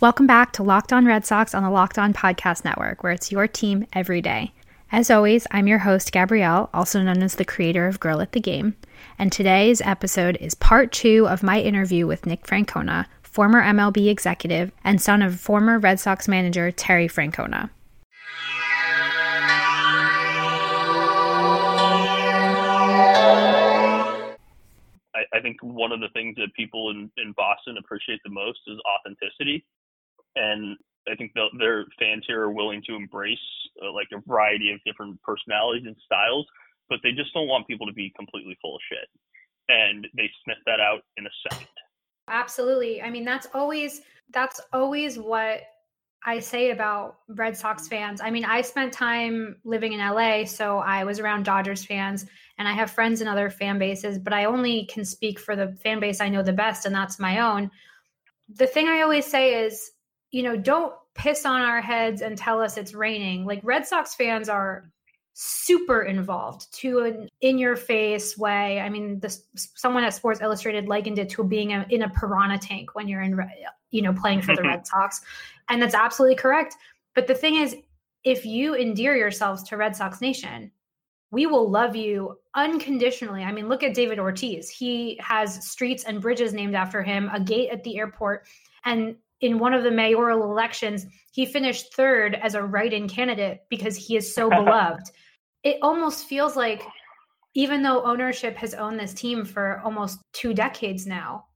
Welcome back to Locked On Red Sox on the Locked On Podcast Network, where it's your team every day. As always, I'm your host, Gabrielle, also known as the creator of Girl at the Game, and today's episode is part two of my interview with Nick Francona, former MLB executive and son of former Red Sox manager Terry Francona. I, think one of the things that people in, in Boston appreciate the most is authenticity. And I think the, their fans here are willing to embrace uh, like a variety of different personalities and styles, but they just don't want people to be completely full of shit. And they sniff that out in a second. Absolutely. I mean, that's always that's always what I say about Red Sox fans. I mean, I spent time living in LA, so I was around Dodgers fans and I have friends in other fan bases, but I only can speak for the fan base I know the best, and that's my own. The thing I always say is, you know, don't piss on our heads and tell us it's raining. Like Red Sox fans are super involved to an in your face way. I mean, this someone at Sports Illustrated likened it to being a, in a piranha tank when you're in, you know, playing for the Red Sox. And that's absolutely correct. But the thing is, if you endear yourselves to Red Sox Nation, we will love you unconditionally. I mean, look at David Ortiz. He has streets and bridges named after him, a gate at the airport. And in one of the mayoral elections, he finished third as a write in candidate because he is so beloved. It almost feels like, even though ownership has owned this team for almost two decades now,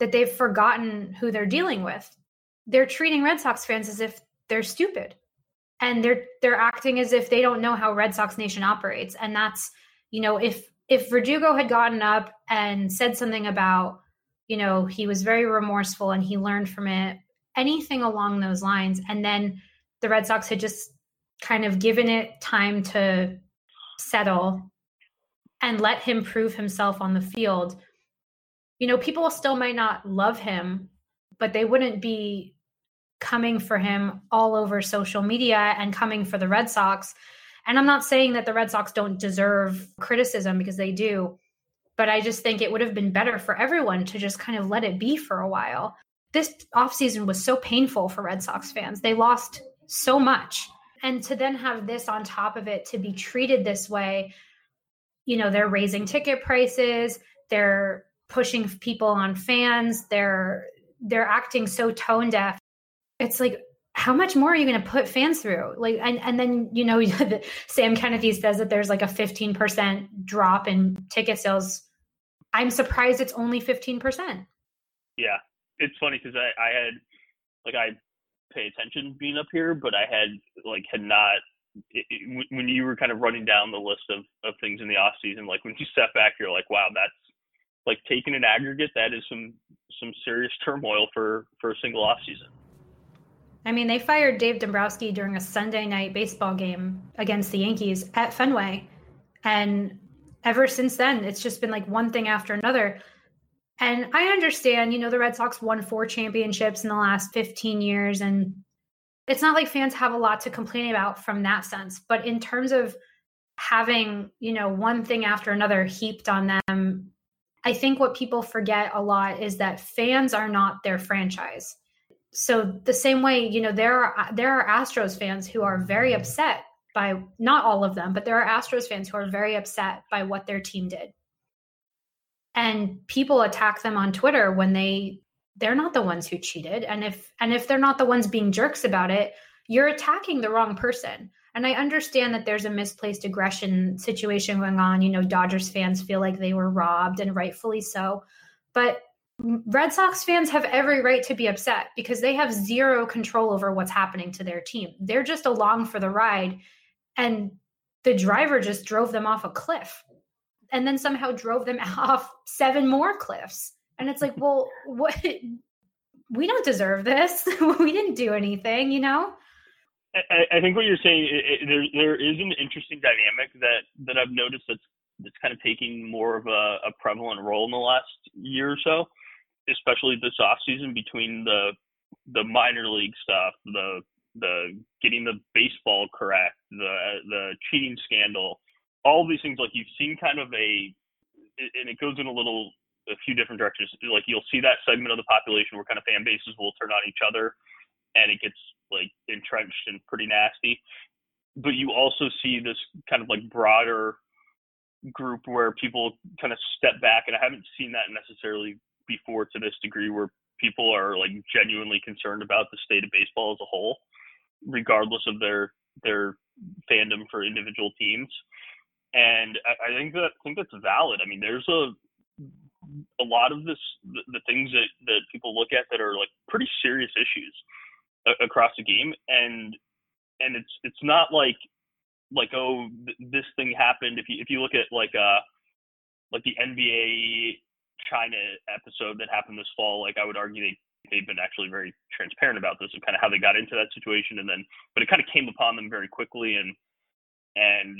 that they've forgotten who they're dealing with. They're treating Red Sox fans as if they're stupid and they're they're acting as if they don't know how Red Sox Nation operates. And that's, you know, if if Verdugo had gotten up and said something about, you know, he was very remorseful and he learned from it, anything along those lines, and then the Red Sox had just kind of given it time to settle and let him prove himself on the field. You know, people still might not love him, but they wouldn't be coming for him all over social media and coming for the Red Sox. And I'm not saying that the Red Sox don't deserve criticism because they do, but I just think it would have been better for everyone to just kind of let it be for a while. This offseason was so painful for Red Sox fans. They lost so much. And to then have this on top of it to be treated this way, you know, they're raising ticket prices, they're pushing people on fans, they're they're acting so tone deaf it's like how much more are you going to put fans through? Like and, and then you know sam kennedy says that there's like a 15% drop in ticket sales. I'm surprised it's only 15% yeah. It's funny because I, I had like i pay attention being up here but i had like had not it, it, when you were kind of running down the list of, of things in the off season like when you step back you're like wow that's like taking an aggregate that is some some serious turmoil for for a single off season I mean, they fired Dave Dombrowski during a Sunday night baseball game against the Yankees at Fenway. And ever since then, it's just been like one thing after another. And I understand, you know, the Red Sox won four championships in the last 15 years. And it's not like fans have a lot to complain about from that sense. But in terms of having, you know, one thing after another heaped on them, I think what people forget a lot is that fans are not their franchise so the same way, you know, there are there are Astros fans who are very upset by not all of them, but there are Astros fans who are very upset by what their team did. And people attack them on Twitter when they they're not the ones who cheated and if and if they're not the ones being jerks about it, you're attacking the wrong person. And I understand that there's a misplaced aggression situation going on. You know, Dodgers fans feel like they were robbed and rightfully so. But Red Sox fans have every right to be upset because they have zero control over what's happening to their team. They're just along for the ride. And the driver just drove them off a cliff and then somehow drove them off seven more cliffs. And it's like, well, what? We don't deserve this. we didn't do anything, you know? I, I think what you're saying, it, it, there, there is an interesting dynamic that, that I've noticed that's, that's kind of taking more of a, a prevalent role in the last year or so especially this off season between the the minor league stuff, the the getting the baseball correct, the the cheating scandal, all these things. Like you've seen kind of a, and it goes in a little a few different directions. Like you'll see that segment of the population where kind of fan bases will turn on each other, and it gets like entrenched and pretty nasty. But you also see this kind of like broader group where people kind of step back, and I haven't seen that necessarily before to this degree, where people are like genuinely concerned about the state of baseball as a whole, regardless of their their fandom for individual teams. And I, I think that I think that's valid. I mean, there's a a lot of this the, the things that that people look at that are like pretty serious issues a, across the game, and and it's it's not like like oh th- this thing happened. If you if you look at like uh like the NBA China episode that happened this fall, like I would argue they they've been actually very transparent about this and kind of how they got into that situation and then but it kind of came upon them very quickly and and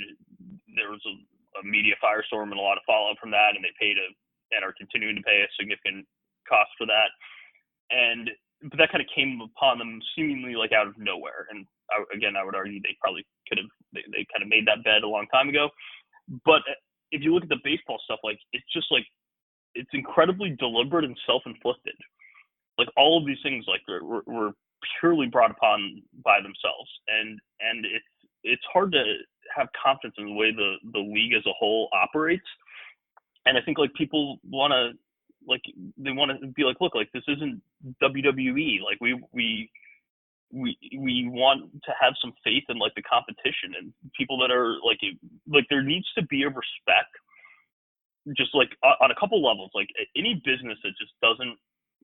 there was a, a media firestorm and a lot of fallout from that and they paid a and are continuing to pay a significant cost for that. And but that kind of came upon them seemingly like out of nowhere. And I, again I would argue they probably could have they, they kind of made that bed a long time ago. But uh, if you look at the baseball stuff like it's just like it's incredibly deliberate and self-inflicted. Like all of these things like were, were purely brought upon by themselves. And and it's it's hard to have confidence in the way the the league as a whole operates. And i think like people want to like they want to be like look like this isn't wwe like we we we we want to have some faith in like the competition and people that are like like there needs to be a respect just like on a couple levels like any business that just doesn't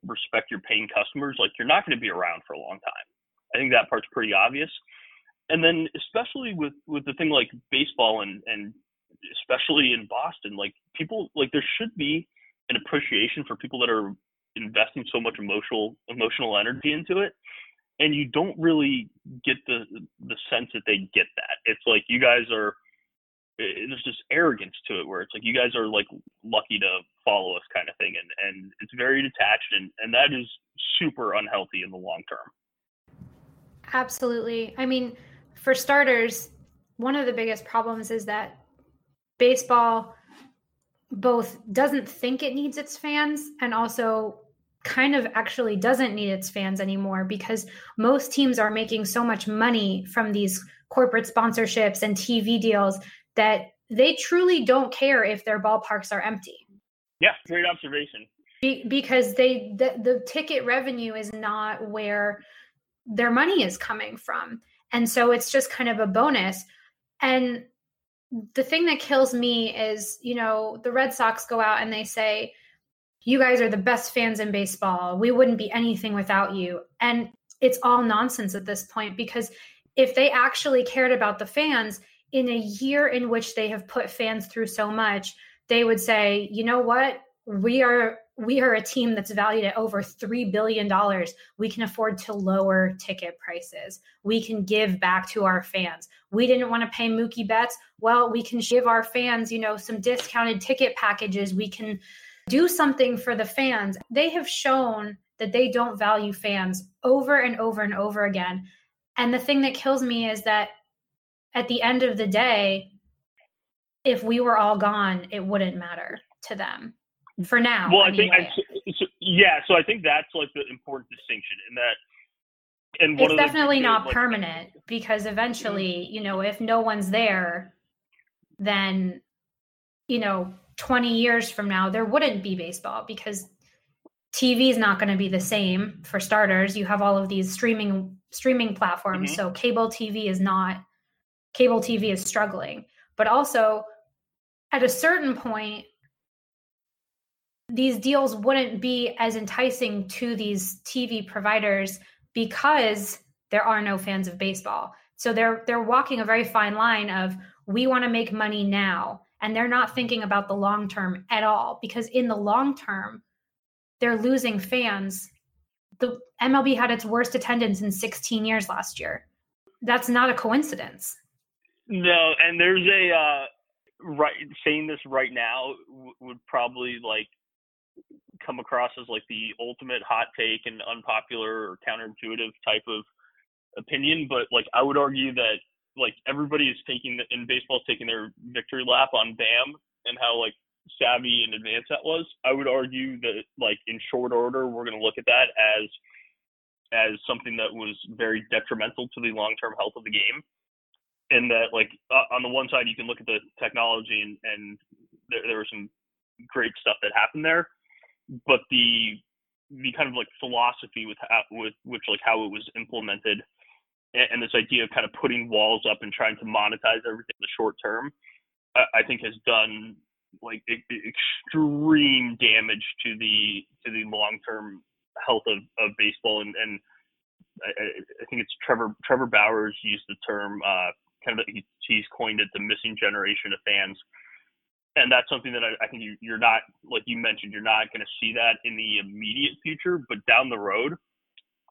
respect your paying customers, like you're not going to be around for a long time. I think that part's pretty obvious. And then especially with with the thing like baseball and and especially in Boston, like people like there should be an appreciation for people that are investing so much emotional emotional energy into it and you don't really get the the sense that they get that it's like you guys are Eh, there's this arrogance to it where it's like you guys are like lucky to follow us kind of thing and and it's very detached and and that is super unhealthy in the long term. Absolutely. I mean for starters one of the biggest problems is that baseball both doesn't think it needs its fans and also kind of actually doesn't need its fans anymore because most teams are making so much money from these corporate sponsorships and TV deals that they truly don't care if their ballparks are empty. Yeah, great observation. Be- because they the, the ticket revenue is not where their money is coming from. And so it's just kind of a bonus. And the thing that kills me is, you know, the Red Sox go out and they say, you guys are the best fans in baseball. We wouldn't be anything without you. And it's all nonsense at this point because if they actually cared about the fans, in a year in which they have put fans through so much, they would say, you know what? We are we are a team that's valued at over $3 billion. We can afford to lower ticket prices. We can give back to our fans. We didn't want to pay Mookie Betts. Well, we can give our fans, you know, some discounted ticket packages. We can do something for the fans. They have shown that they don't value fans over and over and over again. And the thing that kills me is that at the end of the day, if we were all gone, it wouldn't matter to them for now. Well, I think, I, so, yeah, so I think that's like the important distinction in that. And it's definitely the, not like, permanent because eventually, you know, if no one's there, then, you know, 20 years from now, there wouldn't be baseball because TV is not going to be the same for starters. You have all of these streaming streaming platforms, mm-hmm. so cable TV is not cable TV is struggling. But also, at a certain point, these deals wouldn't be as enticing to these TV providers because there are no fans of baseball. So they're they're walking a very fine line of we want to make money now and they're not thinking about the long term at all because in the long term they're losing fans. The MLB had its worst attendance in 16 years last year. That's not a coincidence. No, and there's a uh, right saying this right now w- would probably like come across as like the ultimate hot take and unpopular or counterintuitive type of opinion, but like I would argue that like everybody is taking the, in baseball is taking their victory lap on Bam and how like savvy and advanced that was. I would argue that like in short order, we're going to look at that as as something that was very detrimental to the long term health of the game. And that like uh, on the one side, you can look at the technology and and there, there was some great stuff that happened there, but the the kind of like philosophy with how, with which like how it was implemented and, and this idea of kind of putting walls up and trying to monetize everything in the short term, I, I think has done like extreme damage to the to the long term health of, of baseball. And, and I, I, think it's Trevor Trevor Bauer's used the term uh, kind of he, he's coined it the missing generation of fans. And that's something that I, I think you, you're not like you mentioned you're not going to see that in the immediate future but down the road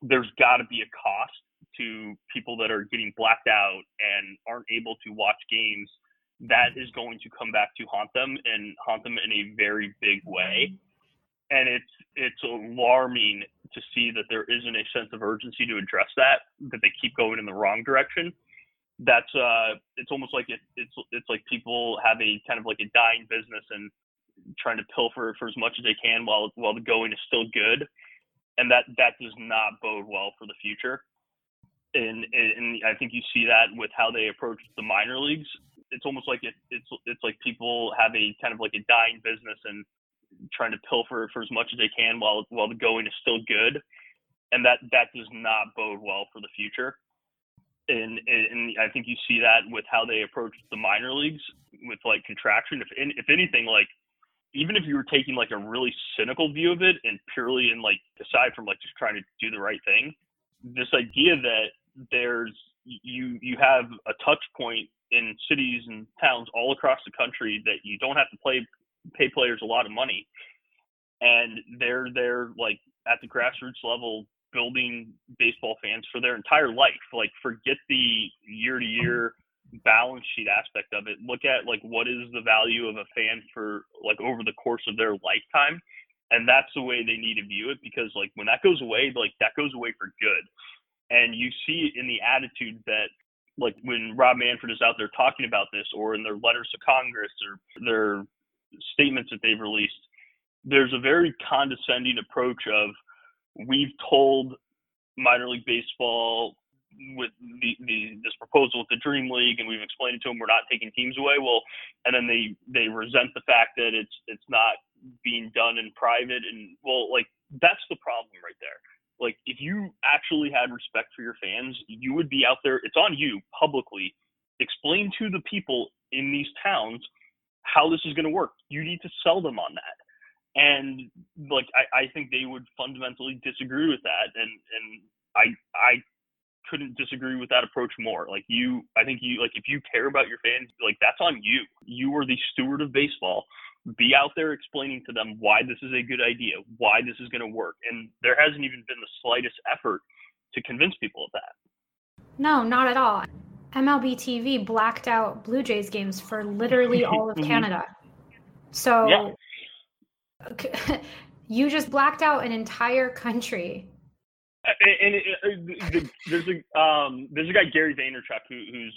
there's got to be a cost to people that are getting blacked out and aren't able to watch games that is going to come back to haunt them and haunt them in a very big way. And it's it's alarming to see that there isn't a sense of urgency to address that that they keep going in the wrong direction that's uh it's almost like it, it's it's like people have a kind of like a dying business and trying to pilfer for as much as they can while while the going is still good. And that that does not bode well for the future. And and I think you see that with how they approach the minor leagues. It's almost like it, it's it's like people have a kind of like a dying business and trying to pilfer for as much as they can while while the going is still good. And that that does not bode well for the future and and I think you see that with how they approach the minor leagues with like contraction. If if anything, like even if you were taking like a really cynical view of it and purely in like aside from like just trying to do the right thing, this idea that there's you you have a touch point in cities and towns all across the country that you don't have to play pay players a lot of money and they're they're like at the grassroots level building baseball fans for their entire life. Like forget the year to year balance sheet aspect of it. Look at like what is the value of a fan for like over the course of their lifetime. And that's the way they need to view it because like when that goes away, like that goes away for good. And you see it in the attitude that like when Rob Manfred is out there talking about this or in their letters to Congress or their statements that they've released, there's a very condescending approach of we've told minor league baseball with the, the this proposal with the Dream League, and we've explained it to them we're not taking teams away. Well, and then they they resent the fact that it's it's not being done in private, and well, like that's the problem right there. Like if you actually had respect for your fans, you would be out there. It's on you publicly. Explain to the people in these towns how this is going to work. You need to sell them on that and like I, I think they would fundamentally disagree with that and and i i couldn't disagree with that approach more. Like you i think you like if you care about your fans like that's on you. You are the steward of baseball. Be out there explaining to them why this is a good idea why this is going to work and there hasn't even been the slightest effort to convince people of that. No not at all. Mlb tv blacked out blue jays games for literally all of mm-hmm. canada. So yeah you just blacked out an entire country. Uh, and, it, it, the, there's a um, there's a guy Gary Vaynerchuk who, who's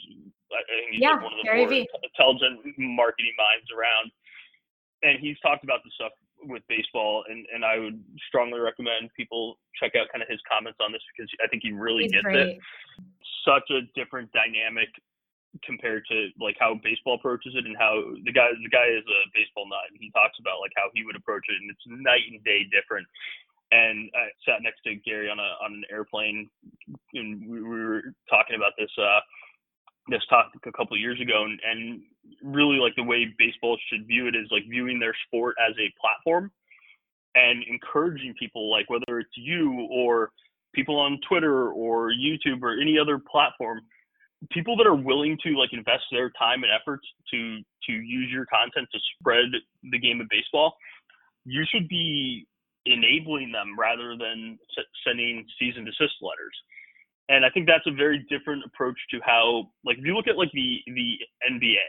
uh, I think he's yeah, like one of the Gary more v. intelligent marketing minds around, and he's talked about the stuff with baseball, and, and I would strongly recommend people check out kind of his comments on this because I think he really he's gets great. it. Such a different dynamic compared to like how baseball approaches it and how the guy the guy is a baseball nut and he talks about like how he would approach it and it's night and day different. And I sat next to Gary on a on an airplane and we, we were talking about this uh this topic a couple years ago and, and really like the way baseball should view it is like viewing their sport as a platform and encouraging people like whether it's you or people on Twitter or YouTube or any other platform people that are willing to like invest their time and efforts to to use your content to spread the game of baseball, you should be enabling them rather than sending cease and desist letters. And I think that's a very different approach to how like if you look at like the the NBA,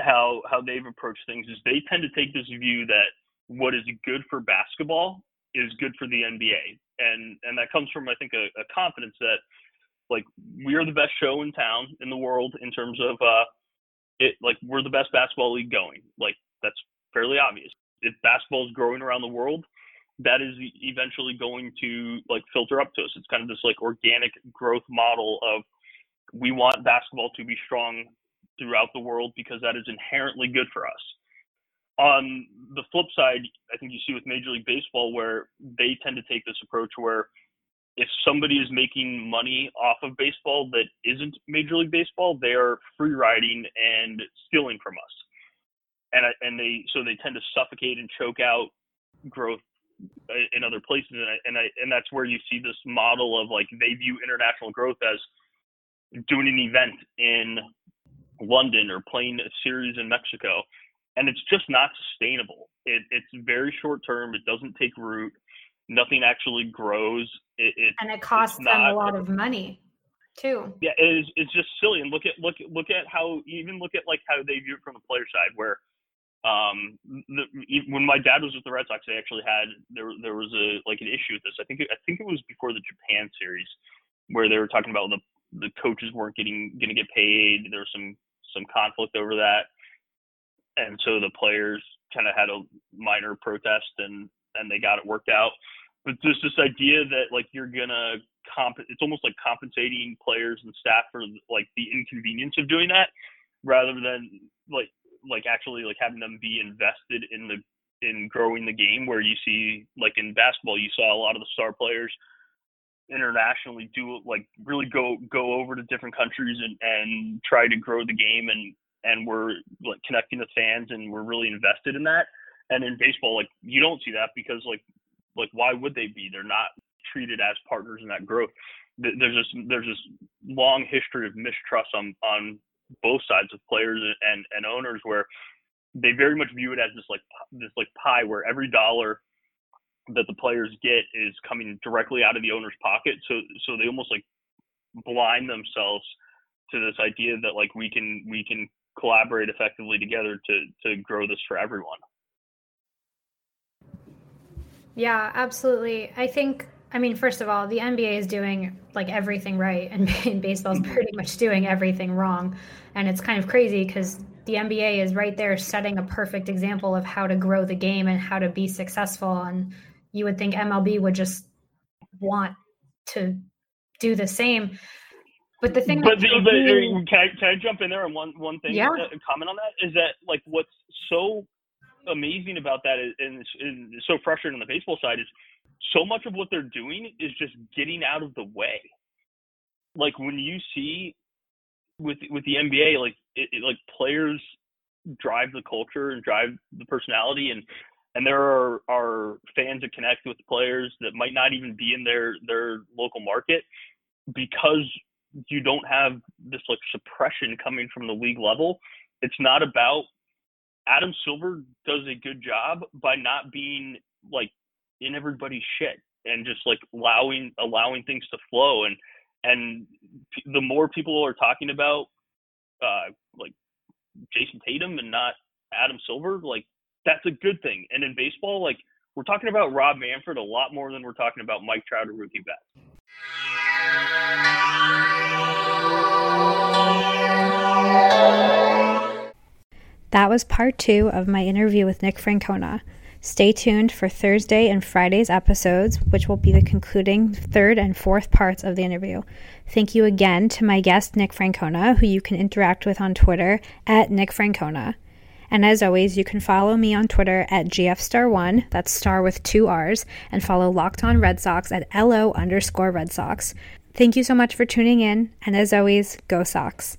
how how they've approached things is they tend to take this view that what is good for basketball is good for the NBA. And and that comes from I think a, a confidence that like we are the best show in town in the world in terms of uh it like we're the best basketball league going. Like that's fairly obvious. If basketball is growing around the world, that is eventually going to like filter up to us. It's kind of this like organic growth model of we want basketball to be strong throughout the world because that is inherently good for us. On the flip side, I think you see with Major League Baseball where they tend to take this approach where if somebody is making money off of baseball that isn't Major League Baseball, they are free riding and stealing from us. And and they so they tend to suffocate and choke out growth uh, in other places. And I, and I and that's where you see this model of like they view international growth as doing an event in London or playing a series in Mexico. And it's just not sustainable. It, it's very short term. It doesn't take root nothing actually grows it, it and it costs them not, a lot of money too yeah it is it's just silly and look at look look at how even look at like how they view it from the player side where um, the, when my dad was with the Red Sox, they actually had there there was a like an issue with this. I think it, I think it was before the Japan series where they were talking about the the coaches weren't getting going to get paid. There was some some conflict over that, and so the players kind of had a minor protest and and they got it worked out. But just this idea that like you're gonna comp, it's almost like compensating players and staff for like the inconvenience of doing that, rather than like like actually like having them be invested in the in growing the game where you see like in basketball you saw a lot of the star players internationally do like really go go over to different countries and and try to grow the game and and we're like connecting with fans and we're really invested in that. And in baseball like you don't see that because like like why would they be? They're not treated as partners in that growth. There's this there's this long history of mistrust on on both sides of players and and owners where they very much view it as this like this like pie where every dollar that the players get is coming directly out of the owner's pocket. So so they almost like blind themselves to this idea that like we can we can collaborate effectively together to to grow this for everyone yeah absolutely i think I mean, first of all, the NBA is doing like everything right, and, and baseball is mm-hmm. pretty much doing everything wrong. And it's kind of crazy because the NBA is right there setting a perfect example of how to grow the game and how to be successful. And you would think MLB would just want to do the same. But the thing, but, the, but can I can I jump in there on one one thing? Yeah. Comment on that is that like what's so amazing about that is, and, and so frustrating on the baseball side is so much of what they're doing is just getting out of the way. Like when you see with with the NBA, like it, it, like players drive the culture and drive the personality, and and there are are fans that connect with players that might not even be in their their local market because you don't have this like suppression coming from the league level. It's not about Adam Silver does a good job by not being like in everybody's shit and just like allowing allowing things to flow and and the more people are talking about uh like Jayson Tatum and not Adam Silver like that's a good thing and in baseball like we're talking about Rob Manfred a lot more than we're talking about Mike Trout or Mookie Betts. That was part two of my interview with Nick Francona. Stay tuned for Thursday and Friday's episodes, which will be the concluding third and fourth parts of the interview. Thank you again to my guest, Nick Francona, who you can interact with on Twitter at Nick Francona. And as always, you can follow me on Twitter at GFStarr1, that's star with two R's, and follow Locked On Red Sox at LO underscore Red Sox. Thank you so much for tuning in, and as always, go Sox.